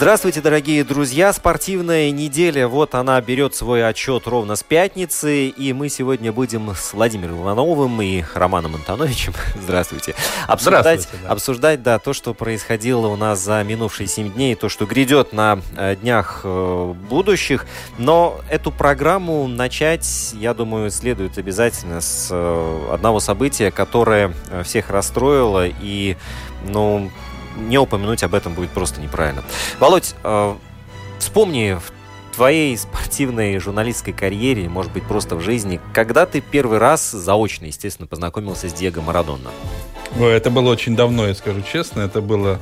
Здравствуйте, дорогие друзья! Спортивная неделя, вот она берет свой отчет ровно с пятницы, и мы сегодня будем с Владимиром Ивановым и Романом Антоновичем, здравствуйте, обсуждать, здравствуйте, да. обсуждать да, то, что происходило у нас за минувшие семь дней, то, что грядет на э, днях э, будущих. Но эту программу начать, я думаю, следует обязательно с э, одного события, которое всех расстроило и, ну, не упомянуть об этом будет просто неправильно. Володь, э, вспомни в твоей спортивной журналистской карьере, может быть, просто в жизни, когда ты первый раз заочно, естественно, познакомился с Диего Марадонна? Это было очень давно, я скажу честно. Это было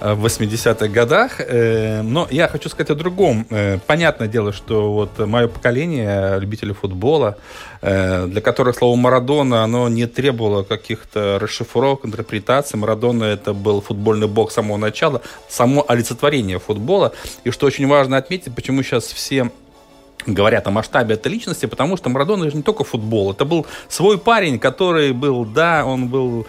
в 80-х годах. Э, но я хочу сказать о другом. Э, понятное дело, что вот мое поколение любителей футбола, для которых слово Марадона, оно не требовало каких-то расшифровок, интерпретаций. Марадона это был футбольный бог с самого начала, само олицетворение футбола. И что очень важно отметить, почему сейчас все говорят о масштабе этой личности, потому что Марадона же не только футбол. Это был свой парень, который был, да, он был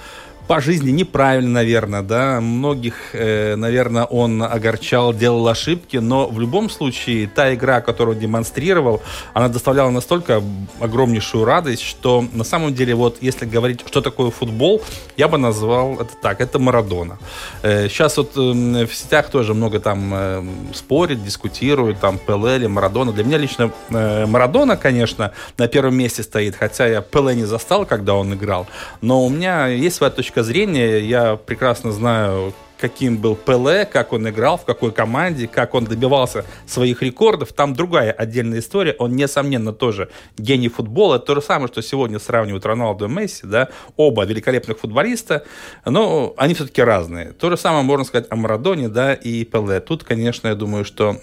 по жизни неправильно, наверное, да, многих, э, наверное, он огорчал, делал ошибки, но в любом случае та игра, которую он демонстрировал, она доставляла настолько огромнейшую радость, что на самом деле вот если говорить, что такое футбол, я бы назвал это так, это Марадона. Э, сейчас вот э, в сетях тоже много там э, спорят, дискутируют, там Пеле или Марадона. Для меня лично э, Марадона, конечно, на первом месте стоит, хотя я Пеле не застал, когда он играл, но у меня есть своя точка точка зрения. Я прекрасно знаю, каким был Пеле, как он играл, в какой команде, как он добивался своих рекордов. Там другая отдельная история. Он, несомненно, тоже гений футбола. Это то же самое, что сегодня сравнивают Роналду и Месси. Да? Оба великолепных футболиста, но они все-таки разные. То же самое можно сказать о Марадоне да, и Пеле. Тут, конечно, я думаю, что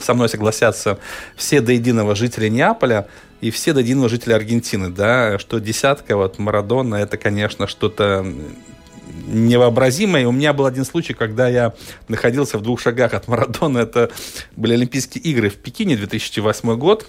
со мной согласятся все до единого жители Неаполя и все до единого жители Аргентины, да, что десятка, вот Марадона, это, конечно, что-то невообразимое. У меня был один случай, когда я находился в двух шагах от Марадона. Это были Олимпийские игры в Пекине 2008 год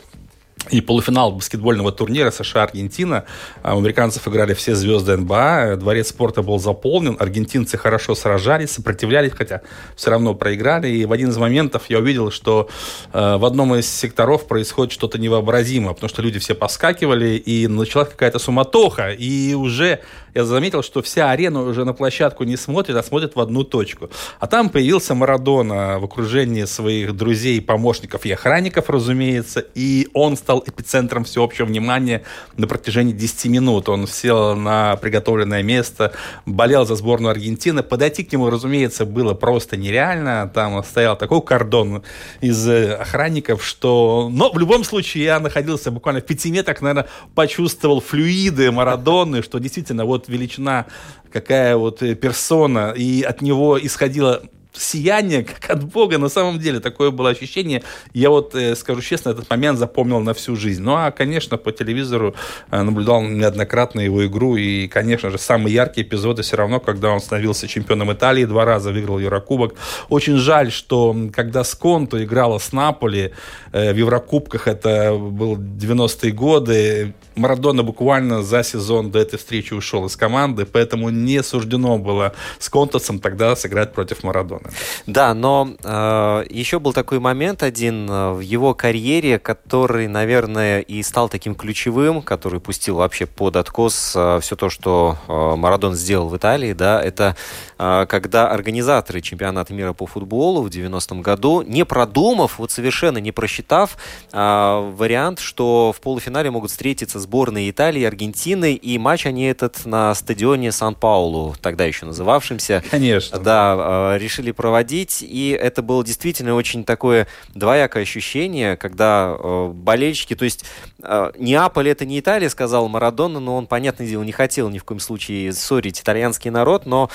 и полуфинал баскетбольного турнира США-Аргентина. А у американцев играли все звезды НБА. Дворец спорта был заполнен. Аргентинцы хорошо сражались, сопротивлялись, хотя все равно проиграли. И в один из моментов я увидел, что э, в одном из секторов происходит что-то невообразимое, потому что люди все поскакивали, и началась какая-то суматоха. И уже я заметил, что вся арена уже на площадку не смотрит, а смотрит в одну точку. А там появился Марадона в окружении своих друзей, помощников и охранников, разумеется, и он стал эпицентром всеобщего внимания на протяжении 10 минут. Он сел на приготовленное место, болел за сборную Аргентины. Подойти к нему, разумеется, было просто нереально. Там стоял такой кордон из э, охранников, что... Но в любом случае я находился буквально в пяти метрах, наверное, почувствовал флюиды Марадоны, что действительно вот величина, какая вот э, персона, и от него исходило сияние, как от Бога. На самом деле такое было ощущение. Я вот, э, скажу честно, этот момент запомнил на всю жизнь. Ну, а, конечно, по телевизору э, наблюдал неоднократно его игру. И, конечно же, самые яркие эпизоды все равно, когда он становился чемпионом Италии два раза, выиграл Еврокубок. Очень жаль, что когда Сконто играла с Наполи э, в Еврокубках, это был 90-е годы, Марадона буквально за сезон до этой встречи ушел из команды, поэтому не суждено было с Контосом тогда сыграть против Марадона. Да, но э, еще был такой момент один э, в его карьере, который, наверное, и стал таким ключевым, который пустил вообще под откос э, все то, что э, Марадон сделал в Италии, да, это э, когда организаторы чемпионата мира по футболу в 90-м году, не продумав, вот совершенно не просчитав э, вариант, что в полуфинале могут встретиться сборные Италии и Аргентины, и матч они этот на стадионе Сан-Паулу, тогда еще называвшимся. Конечно. Да, э, решили проводить, и это было действительно очень такое двоякое ощущение, когда э, болельщики, то есть э, Неаполь это не Италия, сказал Марадона, но он, понятное дело, не хотел ни в коем случае ссорить итальянский народ, но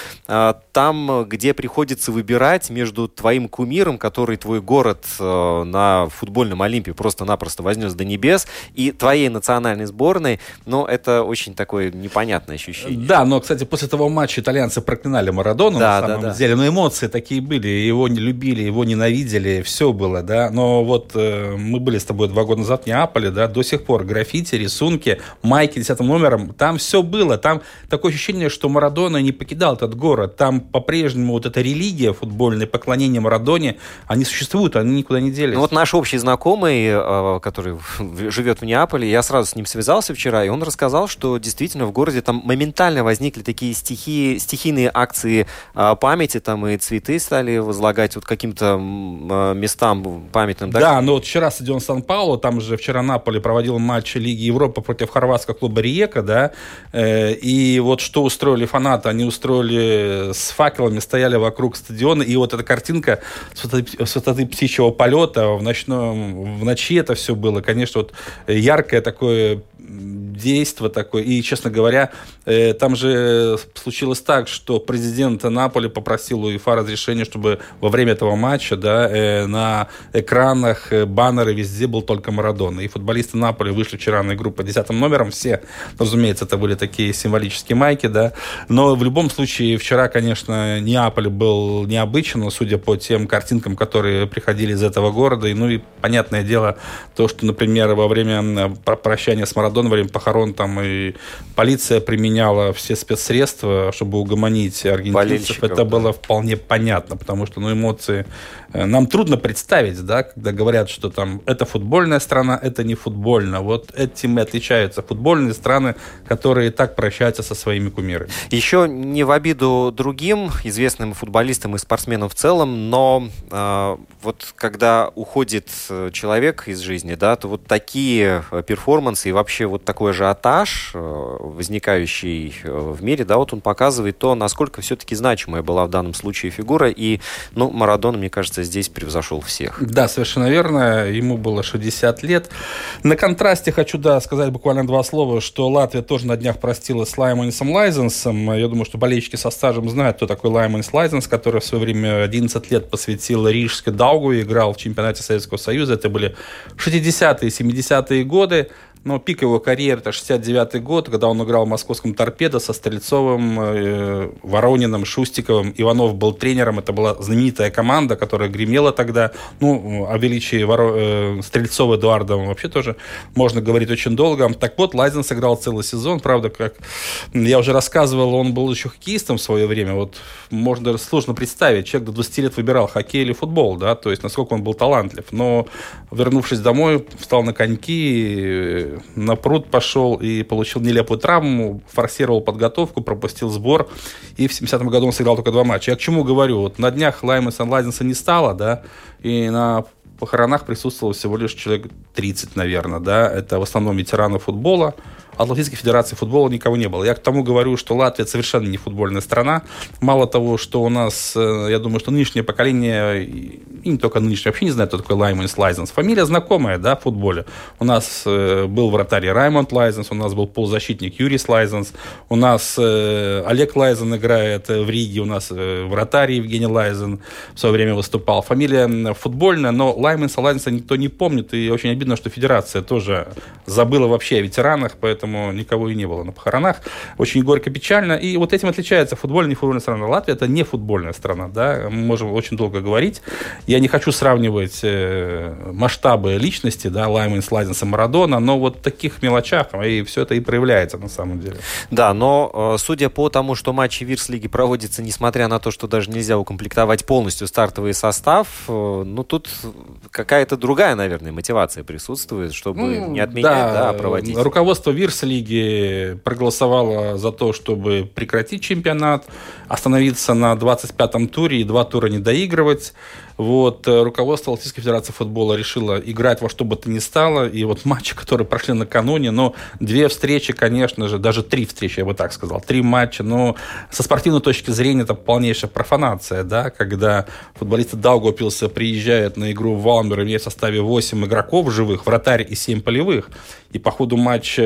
там, где приходится выбирать между твоим кумиром, который твой город на футбольном Олимпе просто-напросто вознес до небес, и твоей национальной сборной, ну, это очень такое непонятное ощущение. Да, но, кстати, после того матча итальянцы проклинали Марадону, да, на самом да, да. деле, но эмоции такие были, его не любили, его ненавидели, все было, да, но вот э, мы были с тобой два года назад в Неаполе, да, до сих пор граффити, рисунки, майки десятым номером, там все было, там такое ощущение, что Марадона не покидал этот город, там по-прежнему вот эта религия футбольная, поклонение Марадоне, они существуют, они никуда не делись. Ну вот наш общий знакомый, э, который живет в Неаполе, я сразу с ним связался вчера, и он рассказал, что действительно в городе там моментально возникли такие стихи, стихийные акции э, памяти, там и цветы стали возлагать вот каким-то э, местам памятным. Да, да но вот вчера стадион Сан-Пауло, там же вчера Наполе проводил матч Лиги Европы против хорватского клуба Риека, да, э, и вот что устроили фанаты, они устроили с факелами, стояли вокруг стадиона, и вот эта картинка с высоты, с высоты птичьего полета в, ночном, в ночи это все было, конечно, вот яркое такое действо такое. И, честно говоря, э, там же случилось так, что президент Наполи попросил у УЕФА разрешение, чтобы во время этого матча да, э, на экранах, э, баннеры везде был только Марадона. И футболисты Наполи вышли вчера на игру по десятым номерам. Все, разумеется, это были такие символические майки, да. Но в любом случае, вчера, конечно, Неаполь был необычен, судя по тем картинкам, которые приходили из этого города. И, ну и, понятное дело, то, что, например, во время прощания с Марадоном, во время похорон там и полиция применяла все спецсредства, чтобы угомонить аргентинцев. Это да. было вполне понятно, потому что ну, эмоции Э, нам трудно представить, да, когда говорят, что там это футбольная страна, это не футбольно. Вот этим и отличаются футбольные страны, которые так прощаются со своими кумирами. Еще не в обиду другим известным футболистам и спортсменам в целом, но э, вот когда уходит э, человек из жизни, да, то вот такие э, перформансы и вообще вот такой ажиотаж, э, возникающий в мире, да, вот он показывает то, насколько все-таки значимая была в данном случае фигура. И, ну, Марадона, мне кажется, здесь превзошел всех. Да, совершенно верно. Ему было 60 лет. На контрасте хочу, да, сказать буквально два слова, что Латвия тоже на днях простила с Лайманисом Лайзенсом. Я думаю, что болельщики со стажем знают, кто такой Лайманис Лайзенс, который в свое время 11 лет посвятил Рижской Даугу, играл в чемпионате Советского Союза. Это были 60-е, 70-е годы. Но пик его карьеры это 69 год, когда он играл в московском торпедо со Стрельцовым, э, Ворониным, Шустиковым. Иванов был тренером. Это была знаменитая команда, которая гремела тогда. Ну, о величии Воро... э, Стрельцова Эдуарда вообще тоже можно говорить очень долго. Так вот, Лайзен сыграл целый сезон. Правда, как я уже рассказывал, он был еще хоккеистом в свое время. Вот можно даже сложно представить. Человек до 20 лет выбирал хоккей или футбол, да, то есть насколько он был талантлив. Но, вернувшись домой, встал на коньки, на пруд пошел и получил нелепую травму, форсировал подготовку, пропустил сбор, и в 70-м году он сыграл только два матча. Я к чему говорю? Вот на днях Лаймеса Ладинса не стало, да, и на похоронах присутствовало всего лишь человек 30, наверное, да, это в основном ветераны футбола, от Латвийской Федерации футбола никого не было. Я к тому говорю, что Латвия совершенно не футбольная страна. Мало того, что у нас, э, я думаю, что нынешнее поколение, и не только нынешнее, вообще не знает, кто такой Лаймонс Лайзанс. Фамилия знакомая, да, в футболе. У нас э, был вратарь Раймонд Лайзанс, у нас был полузащитник Юрис Лайзанс, у нас э, Олег Лайзан играет в Риге, у нас вратарь Евгений Лайзан в свое время выступал. Фамилия футбольная, но Лаймонса Лайзенса никто не помнит, и очень обидно, что Федерация тоже забыла вообще о ветеранах, поэтому поэтому никого и не было на похоронах. Очень горько, печально. И вот этим отличается футбольная и футбольная страна. Латвия это не футбольная страна, да, мы можем очень долго говорить. Я не хочу сравнивать э, масштабы личности, да, Лайман, Слайденса, Марадона, но вот в таких мелочах и все это и проявляется на самом деле. Да, но э, судя по тому, что матчи Вирс-лиги проводятся, несмотря на то, что даже нельзя укомплектовать полностью стартовый состав, э, ну тут какая-то другая, наверное, мотивация присутствует, чтобы ну, не отменять, да, да, а проводить. Руководство Вирс-лиги проголосовало за то, чтобы прекратить чемпионат, остановиться на 25-м туре и два тура не доигрывать. Вот, э, руководство Латвийской Федерации футбола решило играть во что бы то ни стало. И вот матчи, которые прошли накануне, но две встречи, конечно же, даже три встречи, я бы так сказал, три матча, но со спортивной точки зрения это полнейшая профанация, да, когда футболисты Даугавпилса приезжают на игру в Валмер, имея в составе 8 игроков живых, вратарь и 7 полевых и по ходу матча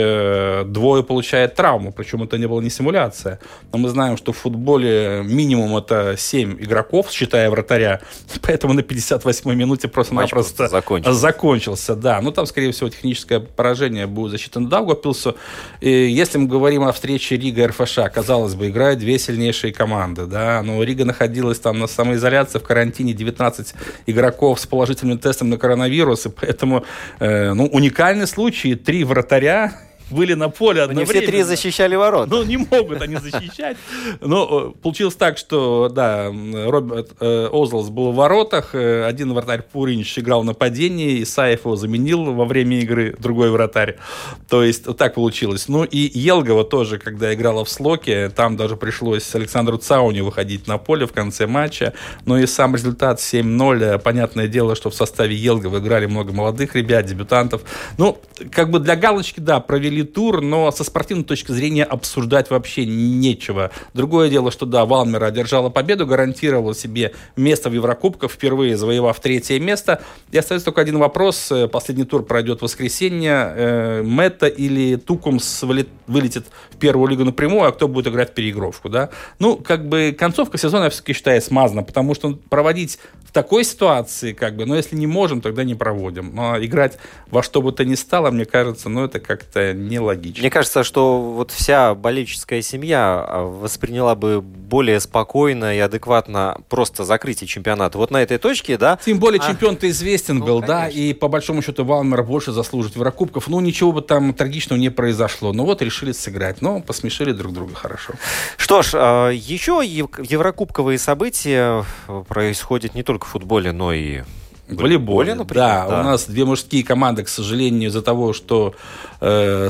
двое получает травму, причем это не было не симуляция. Но мы знаем, что в футболе минимум это 7 игроков, считая вратаря, поэтому на 58-й минуте просто-напросто закончился. закончился. Да, ну там, скорее всего, техническое поражение будет засчитано Даугавпилсу. И если мы говорим о встрече Рига и РФШ, казалось бы, играют две сильнейшие команды, да, но Рига находилась там на самоизоляции, в карантине 19 игроков с положительным тестом на коронавирус, и поэтому, э, ну, уникальный случай, три вратаря были на поле одновременно. Не все три защищали ворот. Ну, не могут они защищать. Но э, получилось так, что, да, Роберт э, Озлс был в воротах, э, один вратарь Пуринич играл в нападении, Исаев его заменил во время игры, другой вратарь. То есть, вот так получилось. Ну, и Елгова тоже, когда играла в Слоке, там даже пришлось Александру Цауни выходить на поле в конце матча. Но и сам результат 7-0, понятное дело, что в составе Елгова играли много молодых ребят, дебютантов. Ну, как бы для галочки, да, провели провели тур, но со спортивной точки зрения обсуждать вообще нечего. Другое дело, что да, Валмера одержала победу, гарантировала себе место в Еврокубках, впервые завоевав третье место. И остается только один вопрос. Э, последний тур пройдет в воскресенье. Э, Мэтта или Тукумс вылетит в первую лигу напрямую, а кто будет играть в переигровку, да? Ну, как бы концовка сезона, я все-таки считаю, смазана, потому что проводить в такой ситуации, как бы, но если не можем, тогда не проводим. Но играть во что бы то ни стало, мне кажется, ну, это как-то нелогично. Мне кажется, что вот вся болельческая семья а, восприняла бы более спокойно и адекватно просто закрытие чемпионата. Вот на этой точке, да? Тем более а... чемпион-то известен ну, был, конечно. да, и по большому счету Валмер больше заслужит Еврокубков. Ну, ничего бы там трагичного не произошло. Но вот решили сыграть. Но посмешили друг друга хорошо. Что ж, а, еще еврокубковые события происходят не только в футболе, но и в волейболе, например. Да, да, у нас две мужские команды, к сожалению, из-за того, что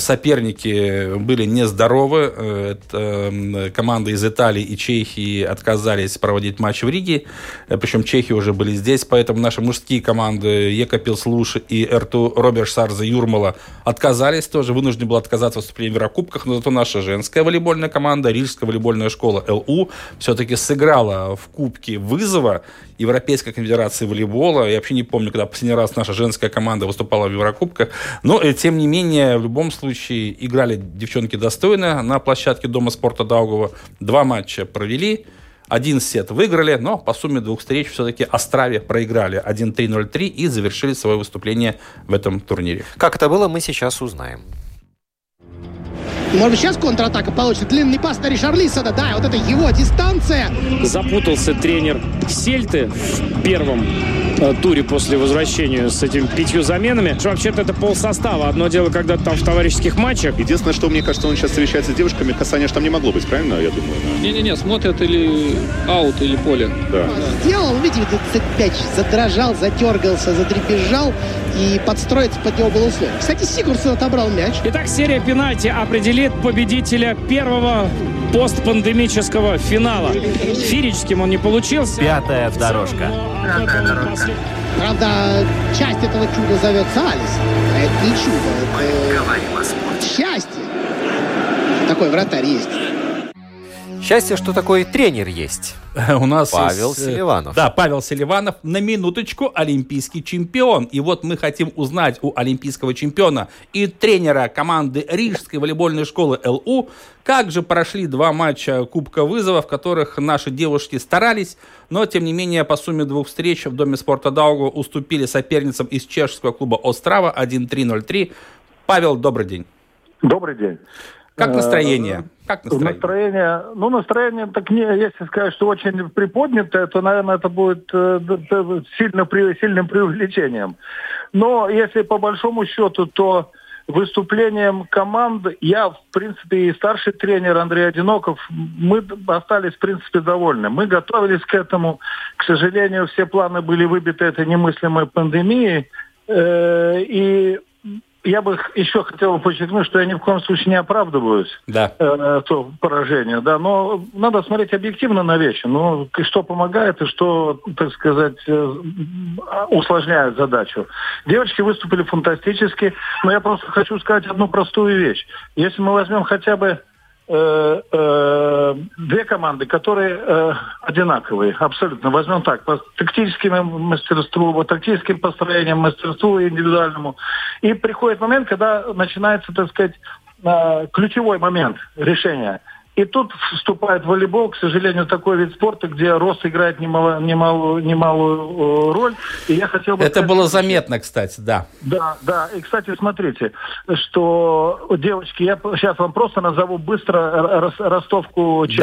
соперники были нездоровы, э, это, команды из Италии и Чехии отказались проводить матч в Риге, э, причем чехи уже были здесь, поэтому наши мужские команды Екапилс Луш и Эрту Роберт Сарза Юрмала отказались тоже, вынуждены были отказаться в в Еврокубках, но зато наша женская волейбольная команда, Рижская волейбольная школа ЛУ, все-таки сыграла в Кубке вызова Европейской конфедерации волейбола. Я вообще не помню, когда последний раз наша женская команда выступала в Еврокубках. Но, э, тем не менее, в любом случае, играли девчонки достойно на площадке Дома спорта Даугова. Два матча провели. Один сет выиграли, но по сумме двух встреч все-таки Острове проиграли 1-3-0-3 и завершили свое выступление в этом турнире. Как это было, мы сейчас узнаем. Может быть, сейчас контратака получится. Длинный пас на Ришарлисона. Да, вот это его дистанция. Запутался тренер Сельты в первом Э, туре после возвращения с этими пятью заменами. Вообще-то это пол состава. Одно дело, когда там в товарищеских матчах. Единственное, что мне кажется, он сейчас встречается с девушками, касания там не могло быть, правильно, я думаю? Не-не-не, смотрят или аут, или поле. Да. Сделал, видите, этот мяч задрожал, задергался, задребезжал, и подстроиться под него было условие. Кстати, Сигурсон отобрал мяч. Итак, серия пенальти определит победителя первого постпандемического финала. Фирическим он не получился. Пятая дорожка. Пятая дорожка. Правда, часть этого чуда зовется Алис. А это не чудо, это счастье. Такой вратарь есть. Счастье, что такой тренер есть. У нас Павел есть, э, Селиванов. Да, Павел Селиванов на минуточку олимпийский чемпион. И вот мы хотим узнать у олимпийского чемпиона и тренера команды Рижской волейбольной школы ЛУ, как же прошли два матча Кубка вызова, в которых наши девушки старались, но тем не менее по сумме двух встреч в Доме спорта Даугу уступили соперницам из чешского клуба Острава 1-3-0-3. Павел, добрый день. Добрый день. Как настроение? Как настроение? Настроение, ну, настроение, так не, если сказать, что очень приподнятое, то, наверное, это будет э, сильно, сильным преувеличением. Но если по большому счету, то выступлением команды я, в принципе, и старший тренер Андрей Одиноков, мы остались, в принципе, довольны. Мы готовились к этому. К сожалению, все планы были выбиты этой немыслимой пандемией. Э, и я бы еще хотел подчеркнуть, что я ни в коем случае не оправдываюсь да. э, то поражение, да, но надо смотреть объективно на вещи. Ну, что помогает и что, так сказать, э, усложняет задачу. Девочки выступили фантастически, но я просто хочу сказать одну простую вещь. Если мы возьмем хотя бы э, э, две команды, которые э, одинаковые, абсолютно. Возьмем так, по тактическому мастерству, по тактическим построениям, мастерству индивидуальному. И приходит момент, когда начинается, так сказать, ключевой момент решения – и тут вступает волейбол, к сожалению, такой вид спорта, где рост играет немало, немалую, немалую э, роль. И я хотел бы Это сказать, было заметно, кстати, да. Да, да. И, кстати, смотрите, что, девочки, я сейчас вам просто назову быстро ростовку чешек.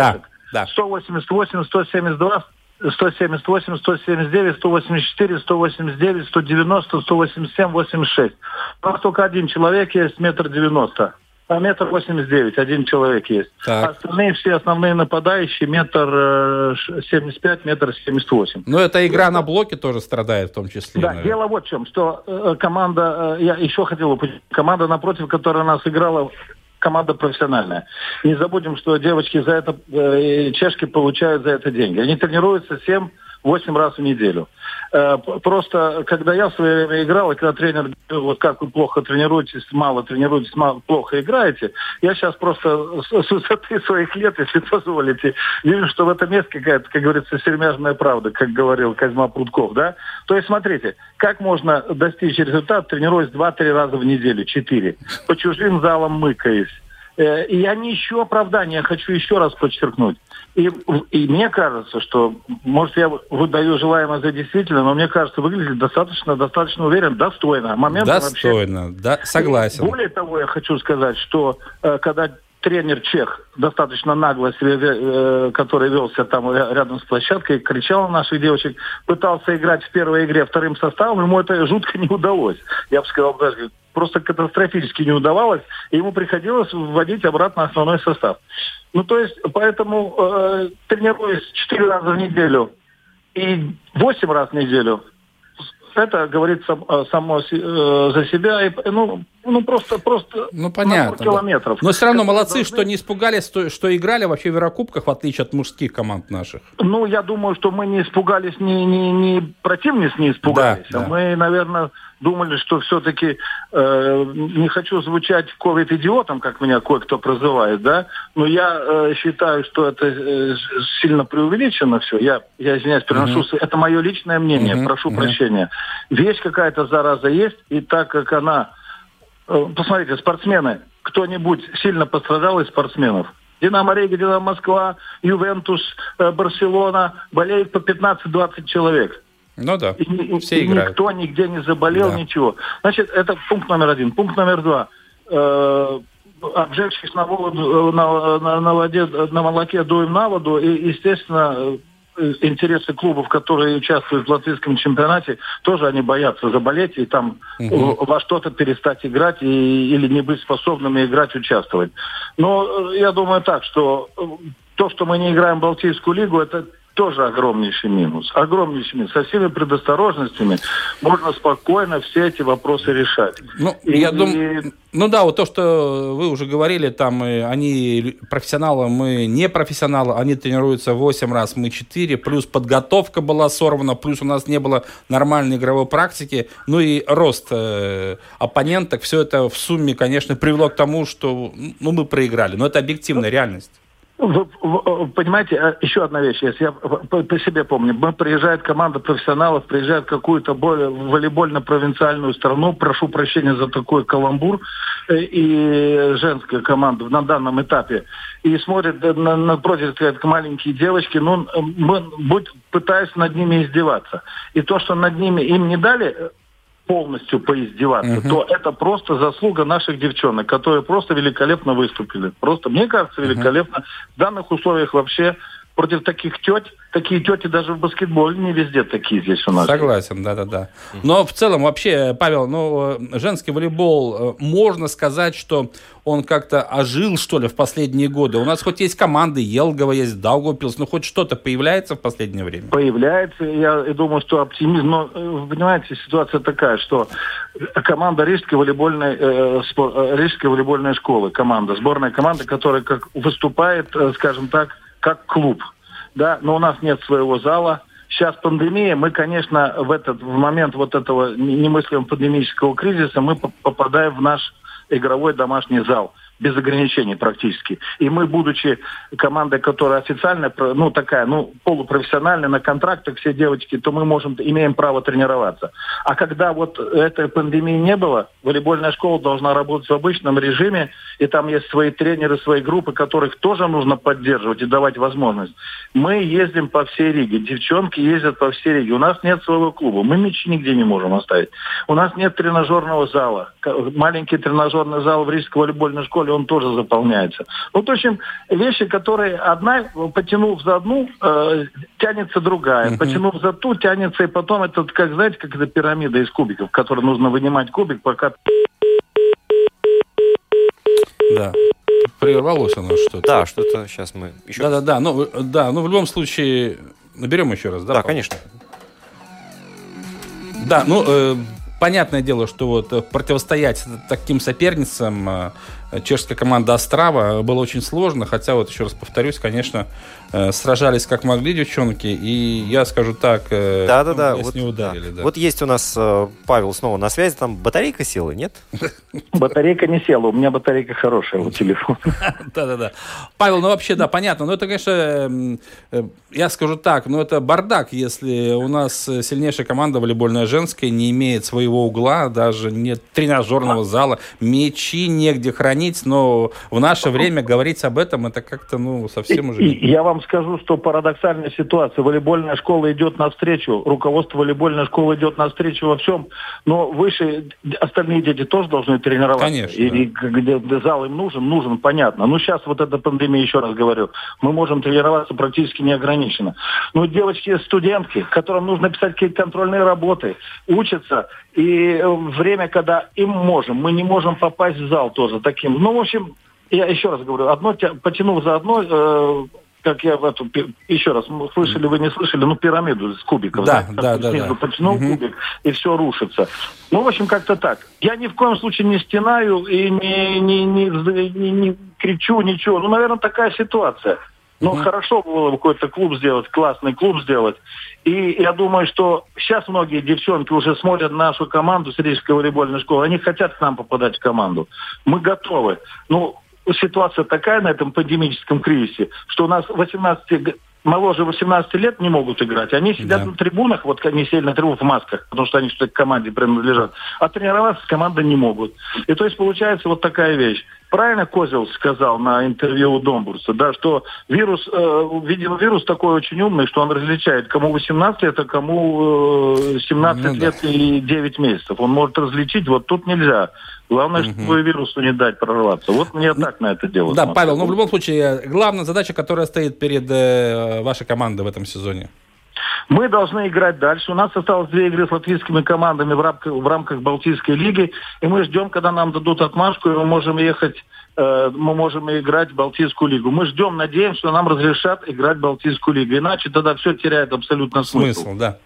Да, да. 188, 172, 178, 179, 184, 189, 190, 187, 86. У нас только один человек есть, метр девяносто. А метр восемьдесят девять, один человек есть. Так. Остальные все основные нападающие метр э, семьдесят пять, метр семьдесят восемь. Но эта игра на блоке тоже страдает в том числе. Да, наверное. дело вот в чем, что э, команда, э, я еще хотел бы команда напротив, которая нас играла, команда профессиональная. Не забудем, что девочки за это, чешки получают за это деньги. Они тренируются 7 8 раз в неделю. Э, просто, когда я в свое время играл, и когда тренер говорил, вот как вы плохо тренируетесь, мало тренируетесь, мало, плохо играете, я сейчас просто с, высоты своих лет, если позволите, вижу, что в этом месте какая-то, как говорится, сермяжная правда, как говорил Козьма Прудков, да? То есть, смотрите, как можно достичь результата, тренируясь 2-3 раза в неделю, 4, по чужим залам мыкаясь, и я не ищу оправдания, хочу еще раз подчеркнуть. И, и мне кажется, что, может, я выдаю желаемое за действительно, но мне кажется, выглядит достаточно, достаточно уверен, достойно. Момент достойно, вообще... да, согласен. И более того, я хочу сказать, что э, когда тренер Чех, достаточно нагло себе, э, который велся там рядом с площадкой, кричал на наших девочек, пытался играть в первой игре вторым составом, ему это жутко не удалось. Я бы сказал, даже просто катастрофически не удавалось, и ему приходилось вводить обратно основной состав. Ну, то есть, поэтому, э, тренируясь четыре раза в неделю и восемь раз в неделю, это говорит сам, э, само э, за себя. И, ну, ну, просто, просто ну, понятно, километров. Да. Но все равно молодцы, должны... что не испугались, что, что играли вообще в Еврокубках, в отличие от мужских команд наших. Ну, я думаю, что мы не испугались, не, не, не противниц не испугались. Да, а да. мы, наверное, думали, что все-таки, э, не хочу звучать ковид-идиотом, как меня кое-кто прозывает, да, но я э, считаю, что это э, сильно преувеличено все. Я, я извиняюсь, переношу, uh-huh. это мое личное мнение, uh-huh. прошу uh-huh. прощения. Вещь какая-то зараза есть, и так как она посмотрите, спортсмены, кто-нибудь сильно пострадал из спортсменов? Динамо Рига, Динамо Москва, Ювентус, э, Барселона, болеет по 15-20 человек. Ну да, и, все и играют. Никто нигде не заболел, да. ничего. Значит, это пункт номер один. Пункт номер два. Э, обжегшись на, воду, на, на, на, воде, на молоке дуем на воду, и, естественно, Э, интересы клубов, которые участвуют в латвийском чемпионате, тоже они боятся заболеть и там угу. во что-то перестать играть и, или не быть способными играть, участвовать. Но э, я думаю так, что то, что мы не играем в Балтийскую лигу, это тоже огромнейший минус. Огромнейший минус. Со всеми предосторожностями можно спокойно все эти вопросы решать. Ну, и, я думаю, ну да, вот то, что вы уже говорили, там они профессионалы, мы не профессионалы, они тренируются 8 раз, мы 4, плюс подготовка была сорвана, плюс у нас не было нормальной игровой практики, ну и рост э, оппоненток, все это в сумме, конечно, привело к тому, что ну, мы проиграли. Но это объективная реальность. Вы, вы понимаете, а, еще одна вещь, если я по, по себе помню, мы приезжает команда профессионалов, приезжает в какую-то более волейбольно-провинциальную страну, прошу прощения за такой каламбур, э, и женская команда на данном этапе, и смотрит на, напротив, сказать, маленькие девочки, ну, мы будь, пытаясь над ними издеваться. И то, что над ними им не дали, полностью поиздеваться, Мгм. то это просто заслуга наших девчонок, которые просто великолепно выступили. Просто, мне кажется, великолепно. В данных условиях вообще против таких тет, такие тети даже в баскетболе не везде такие здесь у нас. Согласен, да-да-да. Но в целом вообще, Павел, ну, э, женский волейбол, э, можно сказать, что он как-то ожил, что ли, в последние годы. У нас хоть есть команды, Елгова есть, Даугавпилс, ну, хоть что-то появляется в последнее время? появляется. Я и думаю, что оптимизм. Но, э, вы понимаете, ситуация такая, что команда Рижской волейбольной, э, спор- Рижской волейбольной школы, команда, сборная команда, которая как выступает, скажем так, как клуб. Да, но у нас нет своего зала. Сейчас пандемия, мы, конечно, в этот в момент вот этого немыслимого пандемического кризиса мы по- попадаем в наш игровой домашний зал без ограничений практически. И мы, будучи командой, которая официально, ну, такая, ну, полупрофессиональная, на контрактах все девочки, то мы можем, имеем право тренироваться. А когда вот этой пандемии не было, волейбольная школа должна работать в обычном режиме, и там есть свои тренеры, свои группы, которых тоже нужно поддерживать и давать возможность. Мы ездим по всей Риге, девчонки ездят по всей Риге. У нас нет своего клуба, мы мячи нигде не можем оставить. У нас нет тренажерного зала. Маленький тренажерный зал в Рижской волейбольной школе, он тоже заполняется. Вот, в общем, вещи, которые одна, потянув за одну, э, тянется другая. Потянув за ту, тянется, и потом это, как, знаете, как это пирамида из кубиков, в которой нужно вынимать кубик, пока Да. Прервалось оно что-то. Да, что-то сейчас мы еще... Да-да-да, ну, э, да, ну, в любом случае, наберем еще раз, да? Да, Павел? конечно. Да, ну, э, понятное дело, что вот э, противостоять таким соперницам э, чешская команда Острава было очень сложно, хотя вот еще раз повторюсь, конечно, э, сражались как могли девчонки, и я скажу так, э, Да-да-да. Вот, не ударили, да. да. вот есть у нас э, Павел снова на связи, там батарейка села, нет? батарейка не села. У меня батарейка хорошая у телефона. Да-да-да. Павел, ну вообще, да, понятно. Но это, конечно, эм, я скажу так, ну это бардак, если у нас сильнейшая команда волейбольная женская не имеет своего угла, даже нет тренажерного зала, мячи негде хранить, но в наше время говорить об этом, это как-то, ну, совсем уже... И я вам скажу, что парадоксальная ситуация. Волейбольная школа идет навстречу, руководство волейбольной школы идет навстречу во всем, но выше остальные дети тоже должны тренироваться. Конечно, И, да. и где, зал им нужен, нужен, понятно. Ну, сейчас вот эта пандемия, еще раз говорю, мы можем тренироваться практически неограниченно. Ну, девочки, студентки, которым нужно писать какие-то контрольные работы, учатся, и э, время, когда им можем, мы не можем попасть в зал тоже таким. Ну, в общем, я еще раз говорю, одно тя- потянув за одно, э, как я в эту еще раз, слышали вы не слышали, ну пирамиду из кубиков, Да, да, да, снизу да. потянул Мгм. кубик и все рушится. Ну, в общем, как-то так. Я ни в коем случае не стенаю и не, не, не, не- не кричу, ничего. Ну, наверное, такая ситуация. Ну, хорошо было бы какой-то клуб сделать, классный клуб сделать. И я думаю, что сейчас многие девчонки уже смотрят нашу команду с Рижской волейбольной школы. Они хотят к нам попадать в команду. Мы готовы. Ну, ситуация такая на этом пандемическом кризисе, что у нас 18 г- моложе 18 лет не могут играть. Они сидят Да. на трибунах, вот они сели на трибунах в масках, потому что они что-то к команде принадлежат. А тренироваться с командой не могут. И то есть получается вот такая вещь. Правильно Козел сказал на интервью у Домбурса, да, что вирус, э, видимо, вирус такой очень умный, что он различает, кому 18 лет, а кому э, 17 Ну да. лет и 9 месяцев. Он может различить, вот тут нельзя. Главное, чтобы вирусу не дать прорваться. Вот мне так на это дело. Да, смотрю. Павел, ну в любом случае, главная задача, которая стоит перед э, вашей командой в этом сезоне. Мы должны играть дальше. У нас осталось две игры с латвийскими командами в рамках, в рамках Балтийской лиги. И мы ждем, когда нам дадут отмашку, и мы можем ехать, э, мы можем играть в Балтийскую лигу. Мы ждем, надеемся, что нам разрешат играть в Балтийскую лигу. Иначе тогда все теряет абсолютно смысл. Смысл, да.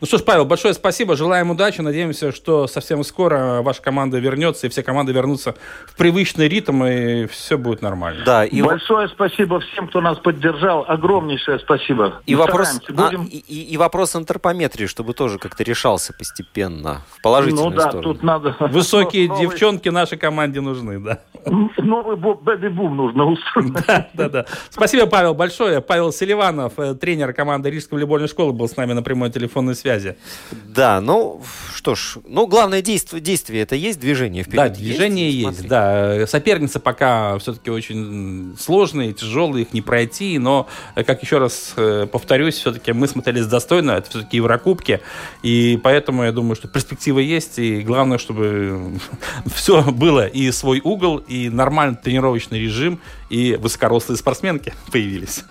Ну что ж, Павел, большое спасибо, желаем удачи, надеемся, что совсем скоро ваша команда вернется, и все команды вернутся в привычный ритм, и все будет нормально. Да, и, Большое спасибо всем, кто нас поддержал. Огромнейшее спасибо. и Мы вопрос, стараемся, а, будем- и, и- и вопрос антропометрии, чтобы тоже как-то решался постепенно в положительную Ну да, сторону. тут надо... Высокие девчонки нашей команде нужны, да. Ну, новый бэби-бум нужно устроить. Да, да, да. Спасибо, Павел, большое. Павел Селиванов, э, тренер команды Рижской волейбольной школы, был с нами на прямой телефонной связи. Да, ну что ж, ну главное действие, действие это есть, движение вперед. Да, движение есть, есть да. Соперницы пока все-таки очень сложные, тяжелые, их не пройти, но, как еще раз э, повторюсь, все-таки мы смотрелись достойно, это все-таки Еврокубки, и поэтому я думаю, что перспективы есть, и главное, чтобы все было и свой угол, и нормальный тренировочный режим, и высокорослые спортсменки появились.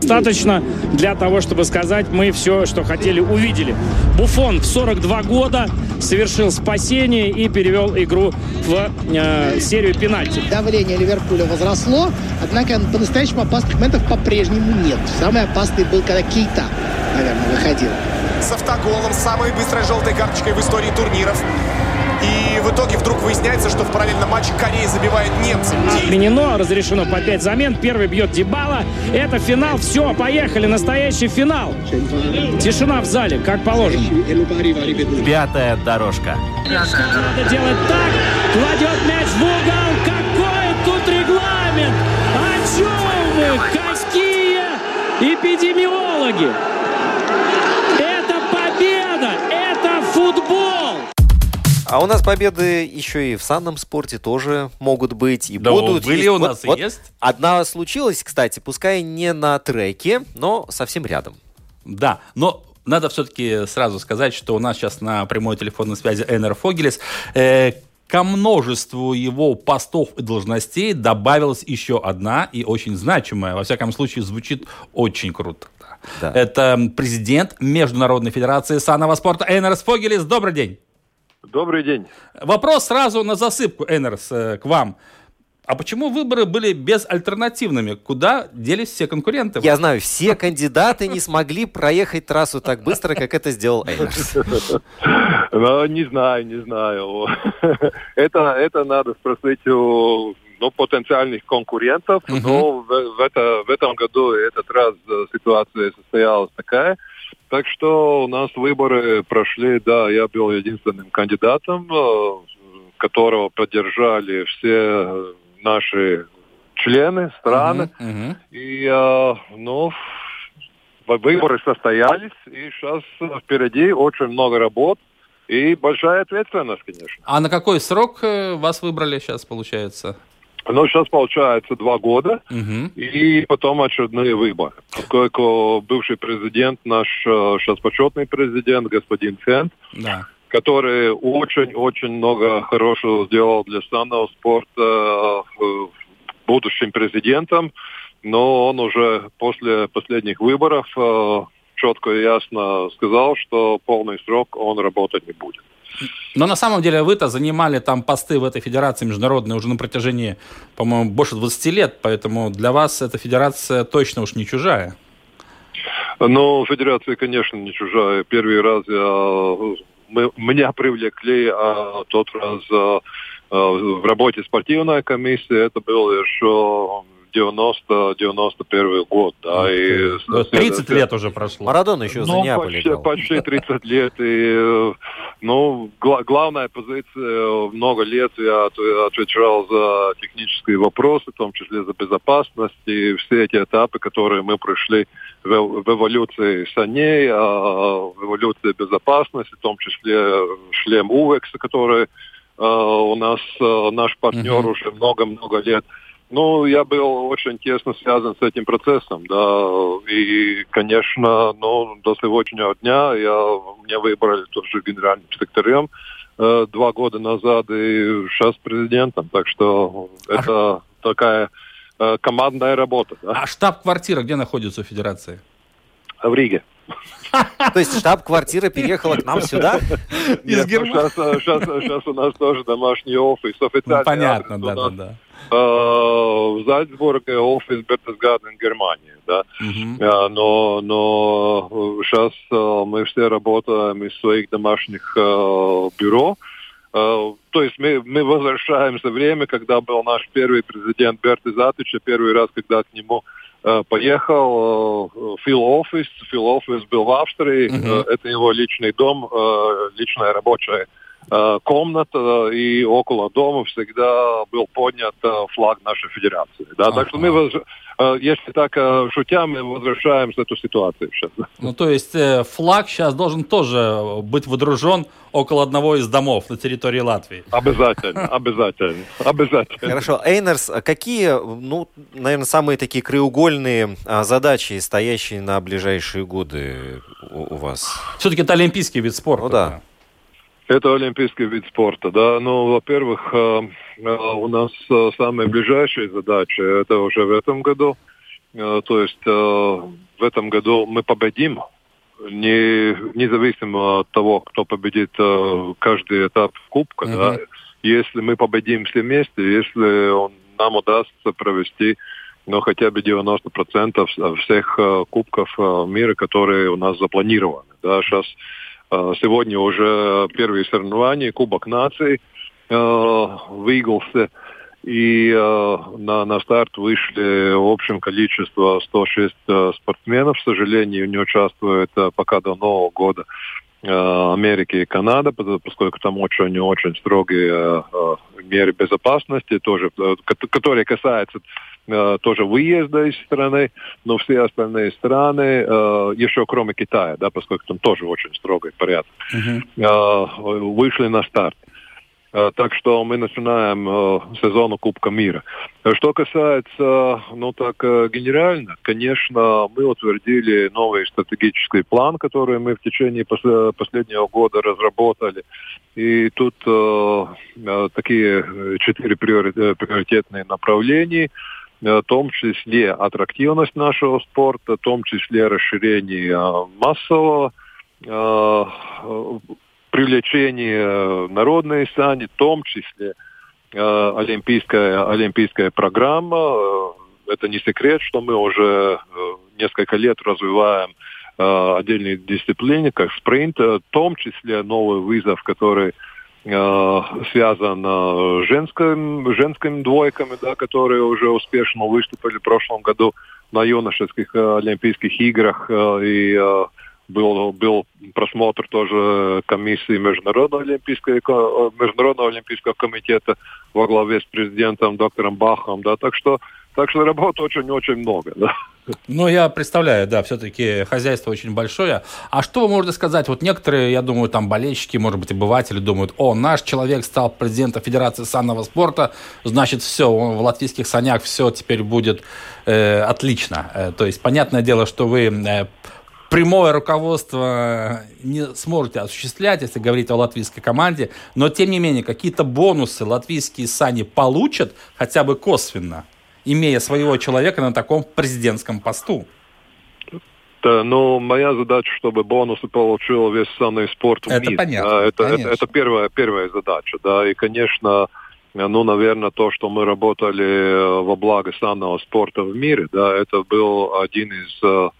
Достаточно для того, чтобы сказать, мы все, что хотели, увидели. Буфон в 42 года совершил спасение и перевел игру в э, серию пенальти. Давление Ливерпуля возросло, однако по-настоящему опасных моментов по-прежнему нет. Самый опасный был, когда Кейта, наверное, выходил. С автоголом, самой быстрой желтой карточкой в истории турниров. И в итоге вдруг выясняется, что в параллельном матче Корея забивает немцы. Отменено, разрешено по 5 замен. Первый бьет Дебала. Это финал. Все, поехали. Настоящий финал. Тишина в зале, как положено. Пятая дорожка. Надо делать так. Кладет мяч в угол. Какой тут регламент? О чем вы? Какие эпидемиологи? А у нас победы еще и в санном спорте тоже могут быть и Да, будут. были Есть. у Вот- нас и вот есть. Одна случилась, кстати, пускай не на треке, но совсем рядом. Да, но надо все-таки сразу сказать, что у нас сейчас на прямой телефонной связи Энер Фогелес. Э, ко множеству его постов и должностей добавилась еще одна и очень значимая. Во всяком случае, звучит очень круто. Да. Это президент Международной Федерации санного спорта Энерс Фогелес. Добрый день. Добрый день. Вопрос сразу на засыпку, Энерс, э, к вам. А почему выборы были безальтернативными? Куда делись все конкуренты? Я знаю, все кандидаты не смогли проехать трассу так быстро, как это сделал Эйнерс. Ну, не знаю, не знаю. Это, это надо спросить у ну, потенциальных конкурентов, но в, в это, в этом году этот раз э, ситуация состоялась такая. Так что у нас выборы прошли, да, я был единственным кандидатом, э, которого поддержали все наши члены страны. Мгм, мгм. И, э, ну, выборы состоялись, и сейчас впереди очень много работ и большая ответственность, конечно. А на какой срок э, вас выбрали сейчас, получается? Но сейчас получается два года, Мгм. и потом очередные выборы. Поскольку бывший президент, наш э, сейчас почетный президент, господин Цент, Да. который очень-очень много хорошего сделал для санного спорта э, будущим президентом, но он уже после последних выборов э, четко и ясно сказал, что полный срок он работать не будет. Но на самом деле вы-то занимали там посты в этой федерации международной уже на протяжении, по-моему, больше 20 лет, поэтому для вас эта федерация точно уж не чужая. Но федерация, конечно, не чужая. Первый раз я, мы, меня привлекли, а тот раз а, в работе спортивной комиссии, это был еще 90-91 год. Да, и Да, 30 лет уже прошло. Марадон еще за Ну, Неаполь почти, играл. почти 30 лет. И, э, ну, гла- главная позиция, э, много лет я от- отвечал за технические вопросы, в том числе за безопасность, и все эти этапы, которые мы прошли в, в эволюции саней, а, в эволюции безопасности, в том числе шлем УВЕКС, который э, у нас э, наш партнер Мгм. уже много-много лет. Ну, я был очень тесно связан с этим процессом, да, и, конечно, ну, до сегодняшнего дня я, меня выбрали тоже генеральным секретарем э, два года назад и сейчас президентом, так что это такая э, командная работа, да, А штаб-квартира где находится у федерации? В Риге. То есть штаб-квартира переехала к нам сюда? Из ну, Германии. сейчас, сейчас, у нас тоже домашний офис, официальный Ну, понятно, адрес у да, да, нас, да. э, в Зальцбурге офис Бертесгаден, Германии, да. Но, но сейчас мы все работаем из своих домашних э, бюро. Э, то есть мы, мы возвращаемся в время, когда был наш первый президент Берти Затыча, первый раз, когда к нему э, поехал э, Фил Офис. Фил Офис был в Австрии. Э, это его личный дом, э, личная рабочая э, комнат э, и около дома всегда был поднят э, флаг нашей федерации. Да? Так что мы, воз- э, если так э, шутя, мы возвращаемся в эту ситуацию сейчас. Ну, то есть э, флаг сейчас должен тоже быть водружен около одного из домов на территории Латвии. Обязательно, обязательно, обязательно. Хорошо. Эйнерс, а какие, ну, наверное, самые такие краеугольные а, задачи, стоящие на ближайшие годы у, у вас? Все-таки это олимпийский вид спорта. Ну да. Это олимпийский вид спорта, да. Ну, во-первых, э, э, у нас э, самые ближайшие задачи это уже в этом году. То есть в этом году мы победим, не, независимо от того, кто победит каждый этап Кубка. Мгм. Да. Если мы победим все вместе, если он, нам удастся провести ну, хотя бы 90% всех кубков мира, которые у нас запланированы. Да, сейчас сегодня уже первые соревнования, Кубок наций э, в Иглсе. И э, на, на старт вышли в общем количество 106 э, спортсменов. К сожалению, не участвуют э, пока до Нового года Америки и Канада, пос- поскольку там очень-очень строгие э, э, меры безопасности, тоже, э, ко- которые касаются э, тоже выезда из страны, но все остальные страны, э, еще кроме Китая, да, поскольку там тоже очень строгий порядок, э, вышли на старт. Э, Так что мы начинаем э, сезон Кубка мира. Что касается, ну так э, генерально, конечно, мы утвердили новый стратегический план, который мы в течение пос- последнего года разработали. И тут такие четыре приори- приоритетные направления в том числе аттрактивность нашего спорта, в том числе расширение массового привлечение э, народной сани, в том числе э, олимпийская, олимпийская программа. Э, Это не секрет, что мы уже несколько лет развиваем отдельные дисциплины, как спринт, в том числе новый вызов, который связан с женским, женскими двойками, да, которые уже успешно выступили в прошлом году на юношеских Олимпийских играх. и был, был просмотр тоже комиссии Международного олимпийского, ко- э, Международного олимпийского комитета во главе с президентом доктором Бахом. Да, так что так что работы очень-очень много. Да. Ну, я представляю, да, все-таки хозяйство очень большое. А что вы можете сказать? Вот некоторые, я думаю, там болельщики, может быть, обыватели думают, о, наш человек стал президентом Федерации санного спорта, значит, все, он в латвийских санях все теперь будет э, отлично. Э, то есть, понятное дело, что вы э, прямое руководство не сможете осуществлять, если говорить о латвийской команде, но, тем не менее, какие-то бонусы латвийские сани получат хотя бы косвенно, имея своего человека на таком президентском посту. Да, ну, моя задача, чтобы бонусы получил весь санный спорт в Это мире. понятно, это, это, конечно. это первая, первая задача, да, и, конечно, ну, наверное, то, что мы работали э, во благо санного спорта в мире, да, это был один из